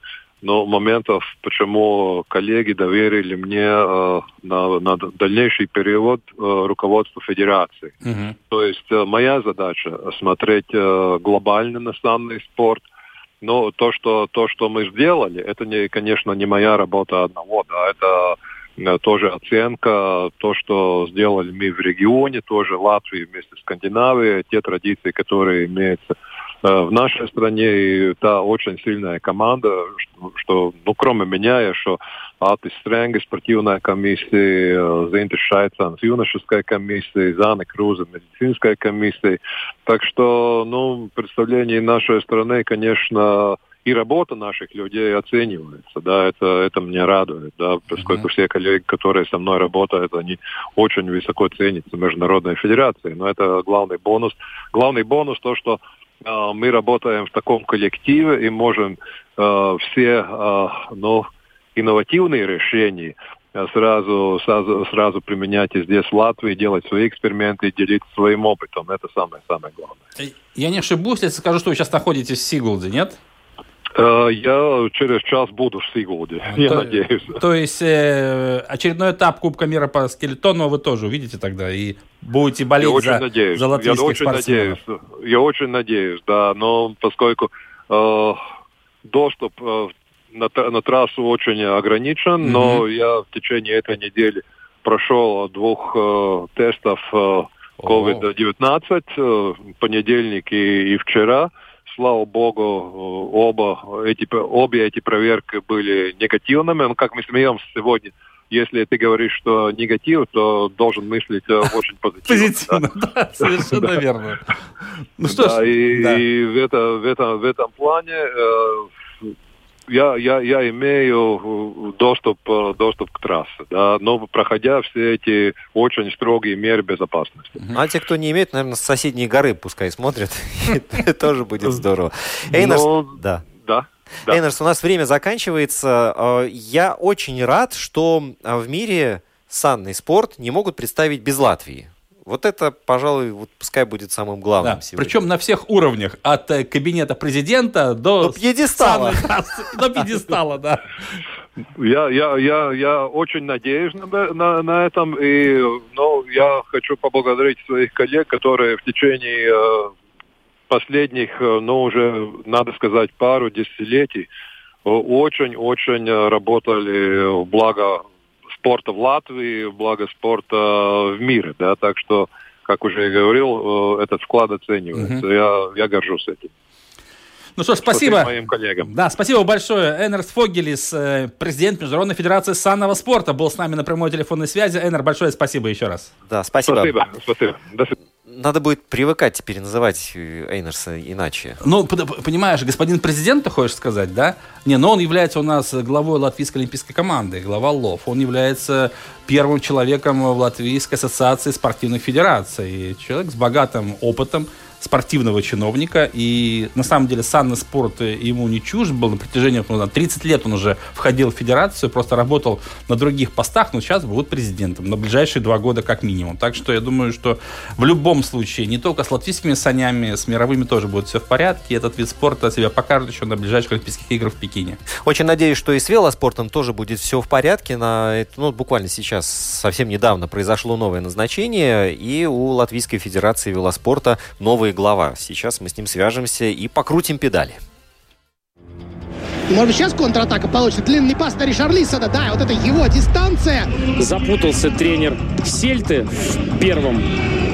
ну, моментов, почему коллеги доверили мне э, на, на дальнейший перевод э, руководства федерации. Мгм. То есть э, моя задача смотреть э, глобально на санный спорт. Но то, что то, что мы сделали, это не, конечно, не моя работа одного, да, это э, тоже оценка, то, что сделали мы в регионе, тоже Латвии вместе с Скандинавией, те традиции, которые имеются в нашей стране, и та очень сильная команда, что, что, ну, кроме меня, еще Атис Стренги, спортивная комиссия, э, Зинтис Шайцанс, юношеская комиссия, Зана Круза, медицинская комиссия. Так что, ну, представление нашей страны, конечно, и работа наших людей оценивается, да, это, это мне радует, да, поскольку все коллеги, которые со мной работают, они очень высоко ценятся Международной Федерацией, но это главный бонус. Главный бонус то, что э, мы работаем в таком коллективе и можем э, все, э, ну, инновативные решения сразу, сразу, сразу применять и здесь в Латвии, делать свои эксперименты делиться своим опытом. Это самое-самое главное. Я не ошибусь, если скажу, что вы сейчас находитесь в Сигулде, нет? Э, Я через час буду в Сигулде, я то, надеюсь. То есть э, очередной этап Кубка мира по скелетону вы тоже увидите тогда и будете болеть Я очень за, надеюсь. за Я латвийских очень спортсменов. надеюсь. Я очень надеюсь, да. Но поскольку э, доступ э, на, на трассу очень ограничен, Мгм. но я в течение этой недели прошел двух э, тестов э, COVID-19, э, понедельник и, и вчера. Слава богу, э, оба эти, обе эти проверки были негативными. Но как мы смеемся сегодня, если ты говоришь, что негатив, то должен мыслить э, очень позитивно. Позитивно, да, совершенно верно. Ну что ж, и в в этом плане я, я, я имею доступ, доступ к трассе, да, но проходя все эти очень строгие меры безопасности. А те, кто не имеет, наверное, с соседней горы пускай смотрят. Тоже будет здорово. Эйнарс, да. Да. Да. Эйнерс, у нас время заканчивается. А, я очень рад, что в мире санный спорт не могут представить без Латвии. Вот это, пожалуй, вот пускай будет самым главным да, сегодня. Причем на всех уровнях, от э, кабинета президента до... До пьедестала. До пьедестала, да. Я, я, я, я очень надеюсь на, на, на этом, и, но я хочу поблагодарить своих коллег, которые в течение э, последних, э, ну, уже, надо сказать, пару десятилетий очень-очень работали в благо спорта в Латвии, благо спорта в мире, да, так что, как уже я говорил, э, этот вклад оценивается. Угу. Я, я горжусь этим. Ну что ж, спасибо. моим коллегам. Да, спасибо большое. Энерс Фогелис, э, президент Международной Федерации санного спорта, был с нами на прямой телефонной связи. Энер, большое спасибо еще раз. Да, спасибо. Спасибо, спасибо. До свидания надо будет привыкать теперь называть э, Эйнерса иначе. Ну, понимаешь, господин президент, ты хочешь сказать, да? Не, но он является у нас главой Латвийской олимпийской команды, глава ЛОФ. Он является первым человеком в Латвийской ассоциации спортивных федераций. Человек с богатым опытом, спортивного чиновника. И на самом деле санный спорт ему не чужд был. На протяжении ну, 30 лет он уже входил в федерацию, просто работал на других постах, но сейчас будет президентом на ближайшие два года как минимум. Так что я думаю, что в любом случае, не только с латвийскими санями, с мировыми тоже будет все в порядке. Этот вид спорта себя покажет еще на ближайших Олимпийских играх в Пекине. Очень надеюсь, что и с велоспортом тоже будет все в порядке. На, ну, буквально сейчас, совсем недавно произошло новое назначение, и у Латвийской Федерации велоспорта новые глава. Сейчас мы с ним свяжемся и покрутим педали. Может сейчас контратака получится. Длинный пас на Ришарлисона. Да, вот это его дистанция. Запутался тренер Сельты в первом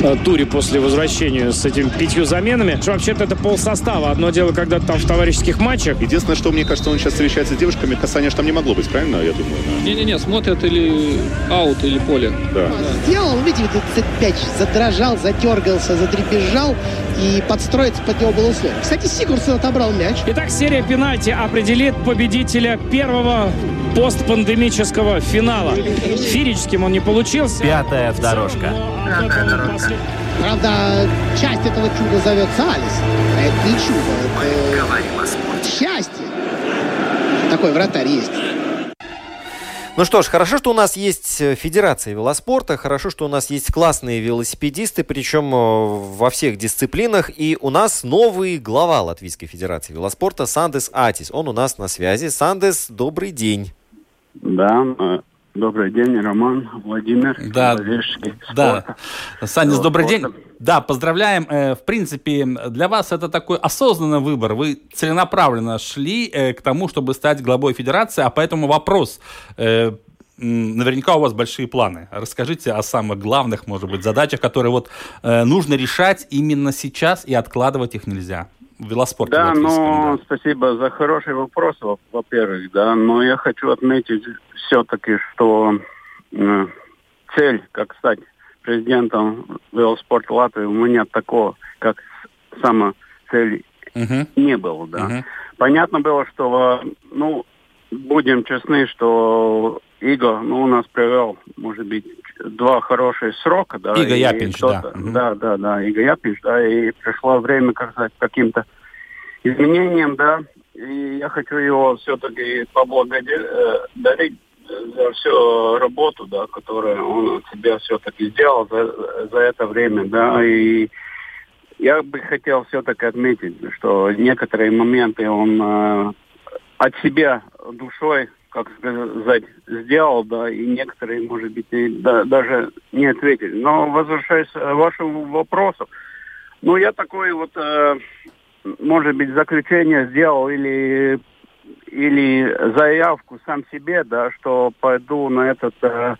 Э, туре после возвращения с этими пятью заменами. Что вообще-то это пол состава. Одно дело, когда там в товарищеских матчах. Единственное, что мне кажется, он сейчас встречается с девушками, касания там не могло быть, правильно, я думаю? Не-не-не, смотрят или аут, или поле. Да. Сделал, видите, этот мяч задрожал, затергался, задребезжал и подстроиться под него было условие. Кстати, Сигурсон отобрал мяч. Итак, серия пенальти определит победителя первого постпандемического финала. Фирическим он не получился. Пятая дорожка. Пятая дорожка. Правда, часть этого чуда зовется Алис. Это не чудо, это говорим о спорте. счастье. Такой вратарь есть. Ну что ж, хорошо, что у нас есть э, Федерация велоспорта, хорошо, что у нас есть классные велосипедисты, причем э, во всех дисциплинах. И у нас новый глава Латвийской Федерации велоспорта Сандес Атис. Он у нас на связи. Сандес, добрый день. Да, э, добрый день, Роман, Владимир. Да, да. Саня, добрый день. Да, поздравляем. Э, в принципе, для вас это такой осознанный выбор. Вы целенаправленно шли э, к тому, чтобы стать главой федерации, а поэтому вопрос. Наверняка у вас большие планы. Расскажите о самых главных, может быть, задачах, которые вот нужно решать именно сейчас и откладывать их нельзя велоспорте да, ну, да. спасибо за хороший вопрос, во-первых, да, но я хочу отметить все-таки, что э, цель, как стать президентом велоспорта Латвии, у меня такого, как сама цель uh-huh. не было, да. Uh-huh. Понятно было, что, ну, будем честны, что Иго, ну, у нас провел, может быть, два хорошие срока, да. Иго Япинч, да. Угу. Да, да, да, Иго Япинч, да, и пришло время, как сказать, каким-то изменениям, да, и я хочу его все-таки поблагодарить за всю работу, да, которую он от себя все-таки сделал за, за это время, да, и я бы хотел все-таки отметить, что некоторые моменты он э, от себя душой как сказать, сделал, да, и некоторые, может быть, и да, даже не ответили. Но возвращаясь к вашему вопросу, ну, я такой вот, э, может быть, заключение сделал или или заявку сам себе, да, что пойду на этот э,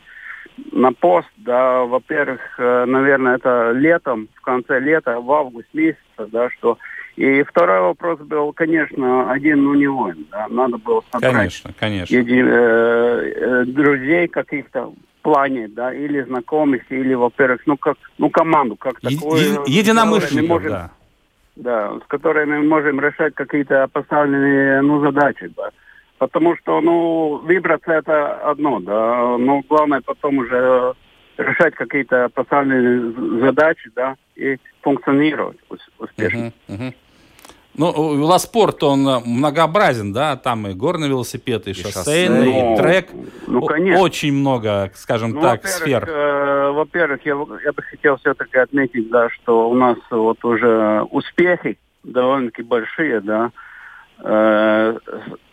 на пост, да, во-первых, э, наверное, это летом, в конце лета, в август месяце, да, что... И второй вопрос был, конечно, один, ну, не воин, да, надо было собрать... Конечно, конечно. еди- э, э, друзей каких-то в плане, да, или знакомых, или, во-первых, ну, как, ну, команду, как Е- такую... которой единомышленников, можем- да. да, с которыми мы можем решать какие-то поставленные ну, задачи. Да. Потому что, ну, выбраться это одно, да, но главное потом уже решать какие-то поставленные з- задачи, да, и функционировать ус- успешно. Мгм, мгм. Ну, велоспорт, он э, многообразен, да, там и горный велосипед, и шоссейный, Ну, и трек. ну, конечно. Очень много, скажем Ну, так, во-первых, сфер. э, во-первых, я, я бы хотел все-таки отметить, да, что у нас вот уже успехи довольно-таки большие, да, э,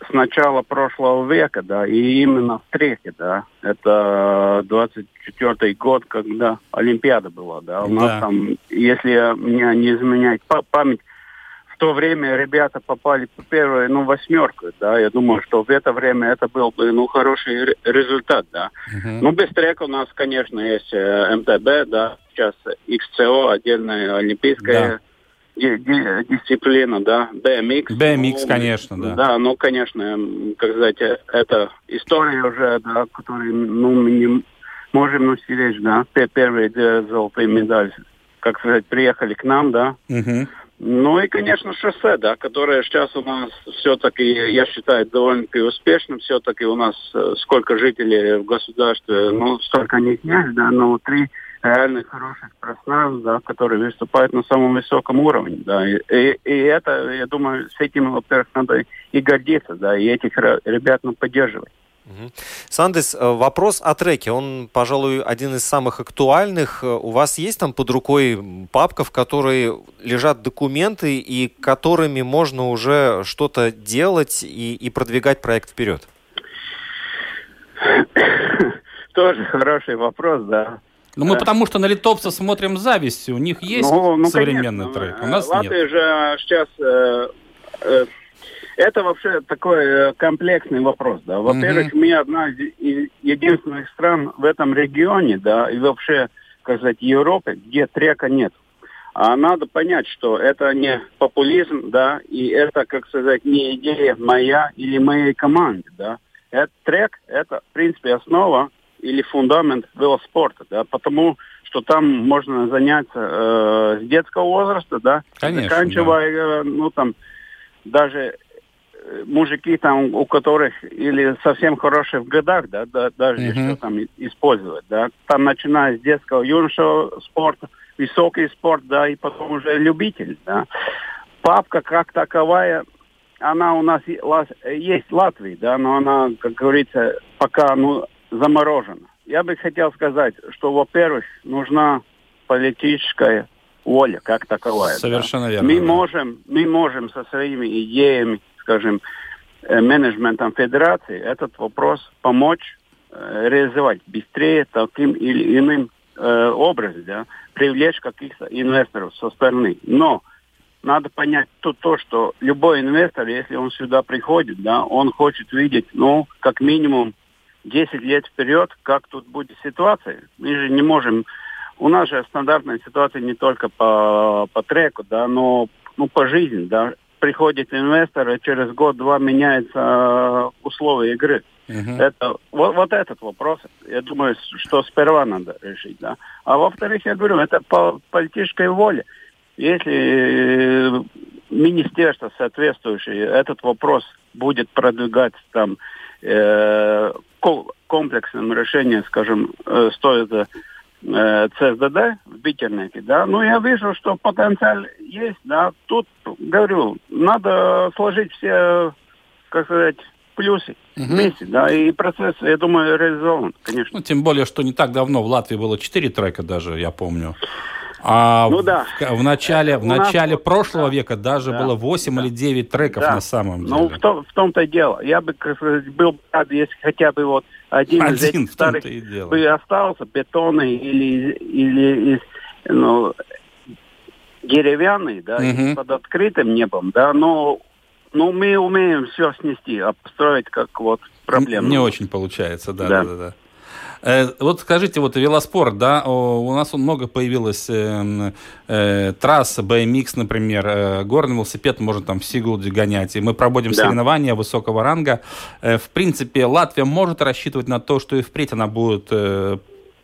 с- начала прошлого века, да, и именно в треке, да, это 24-й год, когда Олимпиада была, да, у Да. нас там, если меня не изменяет па- память, в то время ребята попали по первой, ну, восьмерку, да, я думаю, что в это время это был бы, ну, хороший ре- результат, да. Мгм. Ну, без трека у нас, конечно, есть э, МТБ, да, сейчас XCO, отдельная олимпийская дисциплина, да, BMX. BMX, Ну, конечно, да. Да, ну, конечно, как сказать, э, это история уже, да, которую, ну, мы не можем ну, стеречь, да, Пе- первые две золотые медали, как сказать, приехали к нам, да, Мгм. ну и, конечно, шоссе, да, которое сейчас у нас все-таки, я считаю, довольно-таки успешным. Все-таки у нас э, сколько жителей в государстве, ну, столько не снять, да, но три реально хороших пространств, да, которые выступают на самом высоком уровне, да. И, и- и это, я думаю, с этим, во-первых, надо и гордиться, да, и этих ре- ребят, ну, поддерживать. Сандес, э, вопрос о треке. Он, пожалуй, один из самых актуальных. Э, У вас есть там под рукой папка, в которой лежат документы и которыми можно уже что-то делать и, и продвигать проект вперед? Тоже хороший вопрос, да. Ну, мы потому что на литовцев смотрим с завистью. У них есть Ну, ну, современный конечно. трек, у нас Латвия нет. же сейчас... э, э, это вообще такой э, комплексный вопрос, да. Во-первых, мы одна из единственных стран в этом регионе, да, и вообще, как сказать, Европы, где трека нет. А надо понять, что это не популизм, да, и это, как сказать, не идея моя или моей команды, да. Это трек, это, в принципе, основа или фундамент велоспорта, да, потому что там можно заняться э, с детского возраста, да, Конечно, заканчивая, э, ну, там, даже э, мужики там, у которых или совсем хорошие в годах, да, да даже Мгм. что там использовать, да, там начиная с детского юношеского спорта, высокий спорт, да, и потом уже любитель, да. Папка как таковая, она у нас есть в Латвии, да, но она, как говорится, пока, ну, заморожена. Я бы хотел сказать, что, во-первых, нужна политическая воля как таковая. да. Совершенно верно. Мы да. можем, мы можем со своими идеями, скажем, э, менеджментом федерации этот вопрос помочь э, реализовать быстрее таким или иным э, образом, да, привлечь каких-то инвесторов со стороны. Но надо понять то, то, что любой инвестор, если он сюда приходит, да, он хочет видеть, ну, как минимум 10 лет вперед, как тут будет ситуация. Мы же не можем... У нас же стандартная ситуация не только по, по треку, да, но ну, по жизни, да. Приходит инвестор, и через год-два меняются э, условия игры. Мгм. Это, вот, вот этот вопрос, я думаю, что сперва надо решить, да. А во-вторых, я говорю, это по политической воле. Если э, министерство соответствующее этот вопрос будет продвигать там э, комплексным решением, скажем, э, стоит э, ЦСДД в Битернете, да, ну я вижу, что потенциал есть, да, тут, говорю, надо сложить все, как сказать, плюсы Мгм. вместе, да, и процесс, я думаю, реализован, конечно. Ну, тем более, что не так давно в Латвии было 4 трека даже, я помню. А Ну да. в начале, в нас начале вот, прошлого да, века даже да, было 8 да. или 9 треков Да. на самом деле. Ну, в, том, в том-то и дело. Я бы, был бы рад, если хотя бы вот один, из Один, этих в том-то старых и дело. бы остался, бетонный или, или из, ну, деревянный, да, и под открытым небом, да, но, но мы умеем все снести, построить как вот проблему. Не очень получается, да, Да. да, да. да. Э, вот скажите, вот велоспорт, да, у нас много появилось э, э, трасс, BMX, например, э, горный велосипед можно там в Сигулде гонять, и мы проводим да. соревнования высокого ранга. Э, в принципе, Латвия может рассчитывать на то, что и впредь она будет э,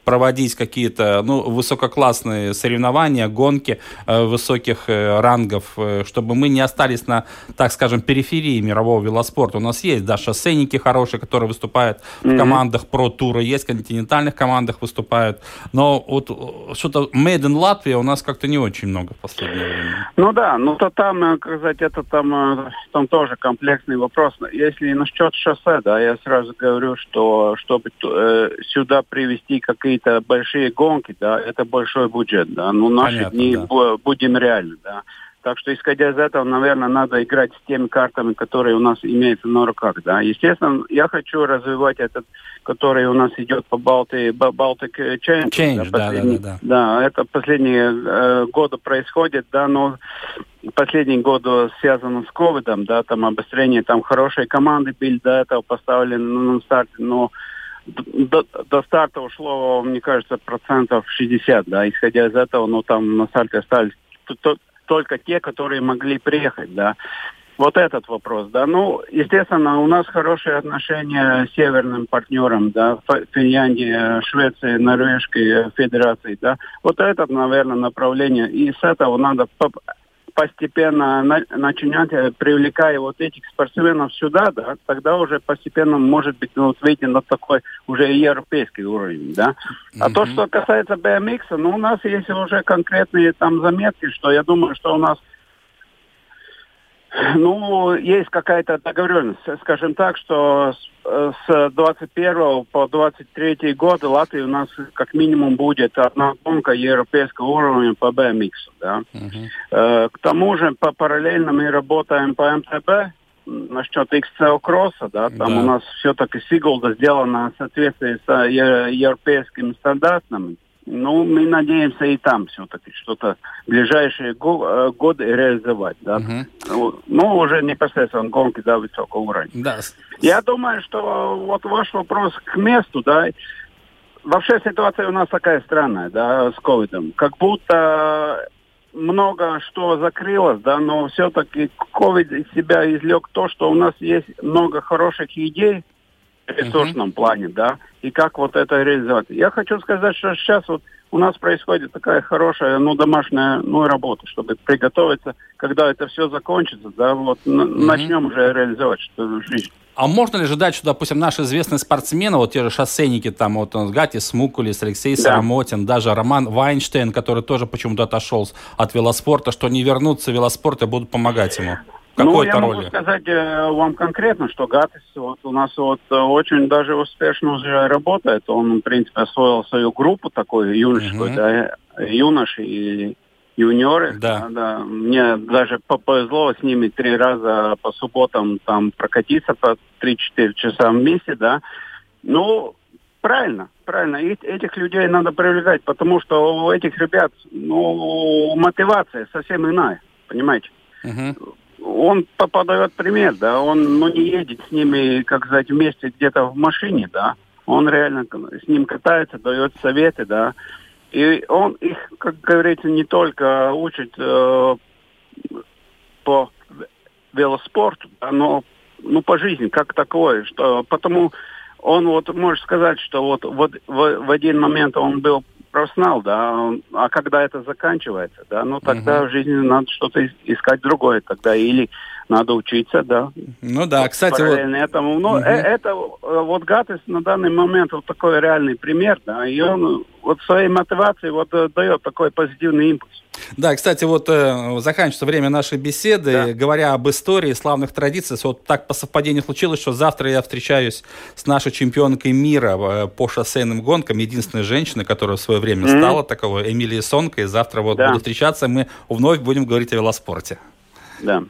проводить какие-то ну, высококлассные соревнования, гонки э, высоких э, рангов, э, чтобы мы не остались на, так скажем, периферии мирового велоспорта. У нас есть, да, шоссейники хорошие, которые выступают mm-hmm. в командах про тура, есть в континентальных командах выступают, но вот что-то made in Latvia у нас как-то не очень много в последнее время. Ну да, ну то там, как сказать, это там, там тоже комплексный вопрос. Если насчет шоссе, да, я сразу говорю, что чтобы э, сюда привести какие какие-то большие гонки, да, это большой бюджет, да. Ну, наши Понятно, дни да. будем реальны, да. Так что, исходя из этого, наверное, надо играть с теми картами, которые у нас имеются на руках, да. Естественно, я хочу развивать этот, который у нас идет по Baltic, Baltic Change. Change, да, да, да, да. Да, это последние э, годы происходит, да, но последние годы связано с ковидом, да, там обострение, там хорошие команды были до этого поставлены на старте, но до, до старта ушло, мне кажется, процентов 60, да, исходя из этого, ну, там на старте остались только те, которые могли приехать, да. Вот этот вопрос, да. Ну, естественно, у нас хорошие отношения с северным партнером, да, Финляндии, Швеции, Норвежской Федерации, да. Вот это, наверное, направление. И с этого надо постепенно на, начинать, э, привлекая вот этих спортсменов сюда, да, тогда уже постепенно, может быть, ну, вот выйти на такой уже европейский уровень, да. А mm-hmm. то, что касается BMX, ну, у нас есть уже конкретные там заметки, что я думаю, что у нас ну, есть какая-то договоренность. Скажем так, что с 21 по 23 год в Латвии у нас как минимум будет одна гонка европейского уровня по BMX. Да? Uh-huh. К тому же по параллельно мы работаем по МТБ насчет XCL кросса, да, там да. у нас все-таки Сигулда сделана в соответствии с европейскими стандартами. Ну, мы надеемся и там все-таки что-то в ближайшие го- э, годы реализовать, да. Угу. Ну, ну, уже непосредственно гонки, да, высокого уровня. Да. Я думаю, что вот ваш вопрос к месту, да, вообще ситуация у нас такая странная, да, с ковидом. Как будто много что закрылось, да, но все-таки ковид из себя извлек то, что у нас есть много хороших идей, ресурсном uh-huh. плане, да, и как вот это реализовать. Я хочу сказать, что сейчас вот у нас происходит такая хорошая, ну, домашняя, ну, работа, чтобы приготовиться, когда это все закончится, да, вот uh-huh. начнем уже реализовать что жизнь. А можно ли ожидать, что, допустим, наши известные спортсмены, вот те же шоссейники, там, вот Гатис Смукулис, Алексей да. Сарамотин, даже Роман Вайнштейн, который тоже почему-то отошел от велоспорта, что они вернутся в велоспорт и будут помогать ему? Какой ну, я роли? могу сказать э, вам конкретно, что Гатис вот, у нас вот э, очень даже успешно уже работает. Он, в принципе, освоил свою группу такую юношескую, угу. да, юноши и юниоры. Да. да. Мне даже повезло с ними три раза по субботам там прокатиться по 3-4 часа вместе, да. Ну, правильно, правильно. И этих людей надо привлекать, потому что у этих ребят, ну, мотивация совсем иная, понимаете? Угу он подает пример, да, он ну, не едет с ними, как сказать, вместе где-то в машине, да, он реально с ним катается, дает советы, да, и он их, как говорится, не только учит э, по велоспорту, да, но ну, по жизни, как такое, что потому он вот может сказать, что вот, вот в, в один момент он был профессионал, да, а когда это заканчивается, да, ну тогда угу. в жизни надо что-то искать другое, тогда или надо учиться, да. Ну да, кстати, вот... этому. Но угу. это э, вот Гатес на данный момент вот такой реальный пример, да, и он вот своей мотивацией вот э, дает такой позитивный импульс. Да, кстати, вот э, заканчивается время нашей беседы. Да. Говоря об истории, славных традициях, вот так по совпадению случилось, что завтра я встречаюсь с нашей чемпионкой мира э, по шоссейным гонкам, единственной женщиной, которая в свое время mm-hmm. стала таковой, Эмилией Сонкой. Завтра вот да. буду встречаться, мы вновь будем говорить о велоспорте. Да.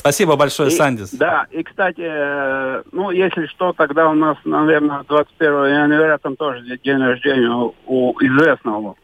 Спасибо большое, и, Сандис. Да, и, кстати, э, ну, если что, тогда у нас, наверное, 21 января там тоже день рождения у, у известного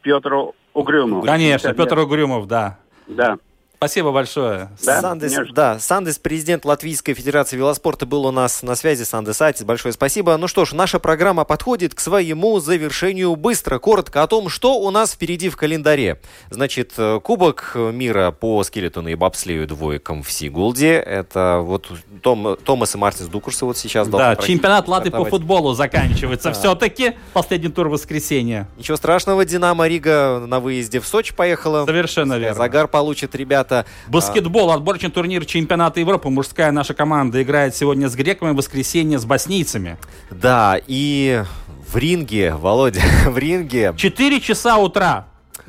Петра Угрюмов. Конечно, Петр Угрюмов, да. Да. Спасибо большое. Да, Сандес, да, Сандес, президент Латвийской Федерации велоспорта, был у нас на связи. Сандес Атис, большое спасибо. Ну что ж, наша программа подходит к своему завершению быстро. Коротко о том, что у нас впереди в календаре. Значит, э, Кубок мира по скелетону и бобслею двоекам в Сигулде. Это вот Том, Томас и Мартинс Дукурсы вот сейчас Да, чемпионат Латвии по футболу заканчивается. Все-таки последний тур воскресенья. Ничего страшного, Динамо Рига на выезде в Сочи поехала. Совершенно верно. Загар получит ребят ребята. Баскетбол, отборочный турнир чемпионата Европы. Мужская наша команда играет сегодня с греками, в воскресенье с боснийцами. Да, и ринг, Володя, ринг. Четыре часа утра.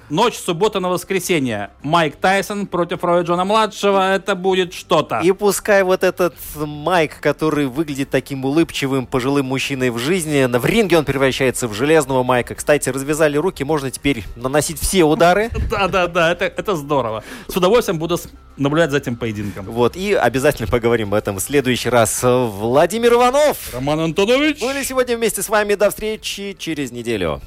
Ночь суббота на воскресенье. Майк Тайсон против Роя Джонса младшего. Это будет что-то. И пускай вот этот Майк, который выглядит таким улыбчивым пожилым мужчиной в жизни, в ринге он превращается в железного Майка. Кстати, развязали руки, можно теперь наносить все удары. Да-да-да, это, это здорово. С удовольствием буду наблюдать за этим поединком. Вот, и обязательно поговорим об этом в следующий раз. Владимир Иванов. Роман Антонович. Были сегодня вместе с вами. До встречи через неделю.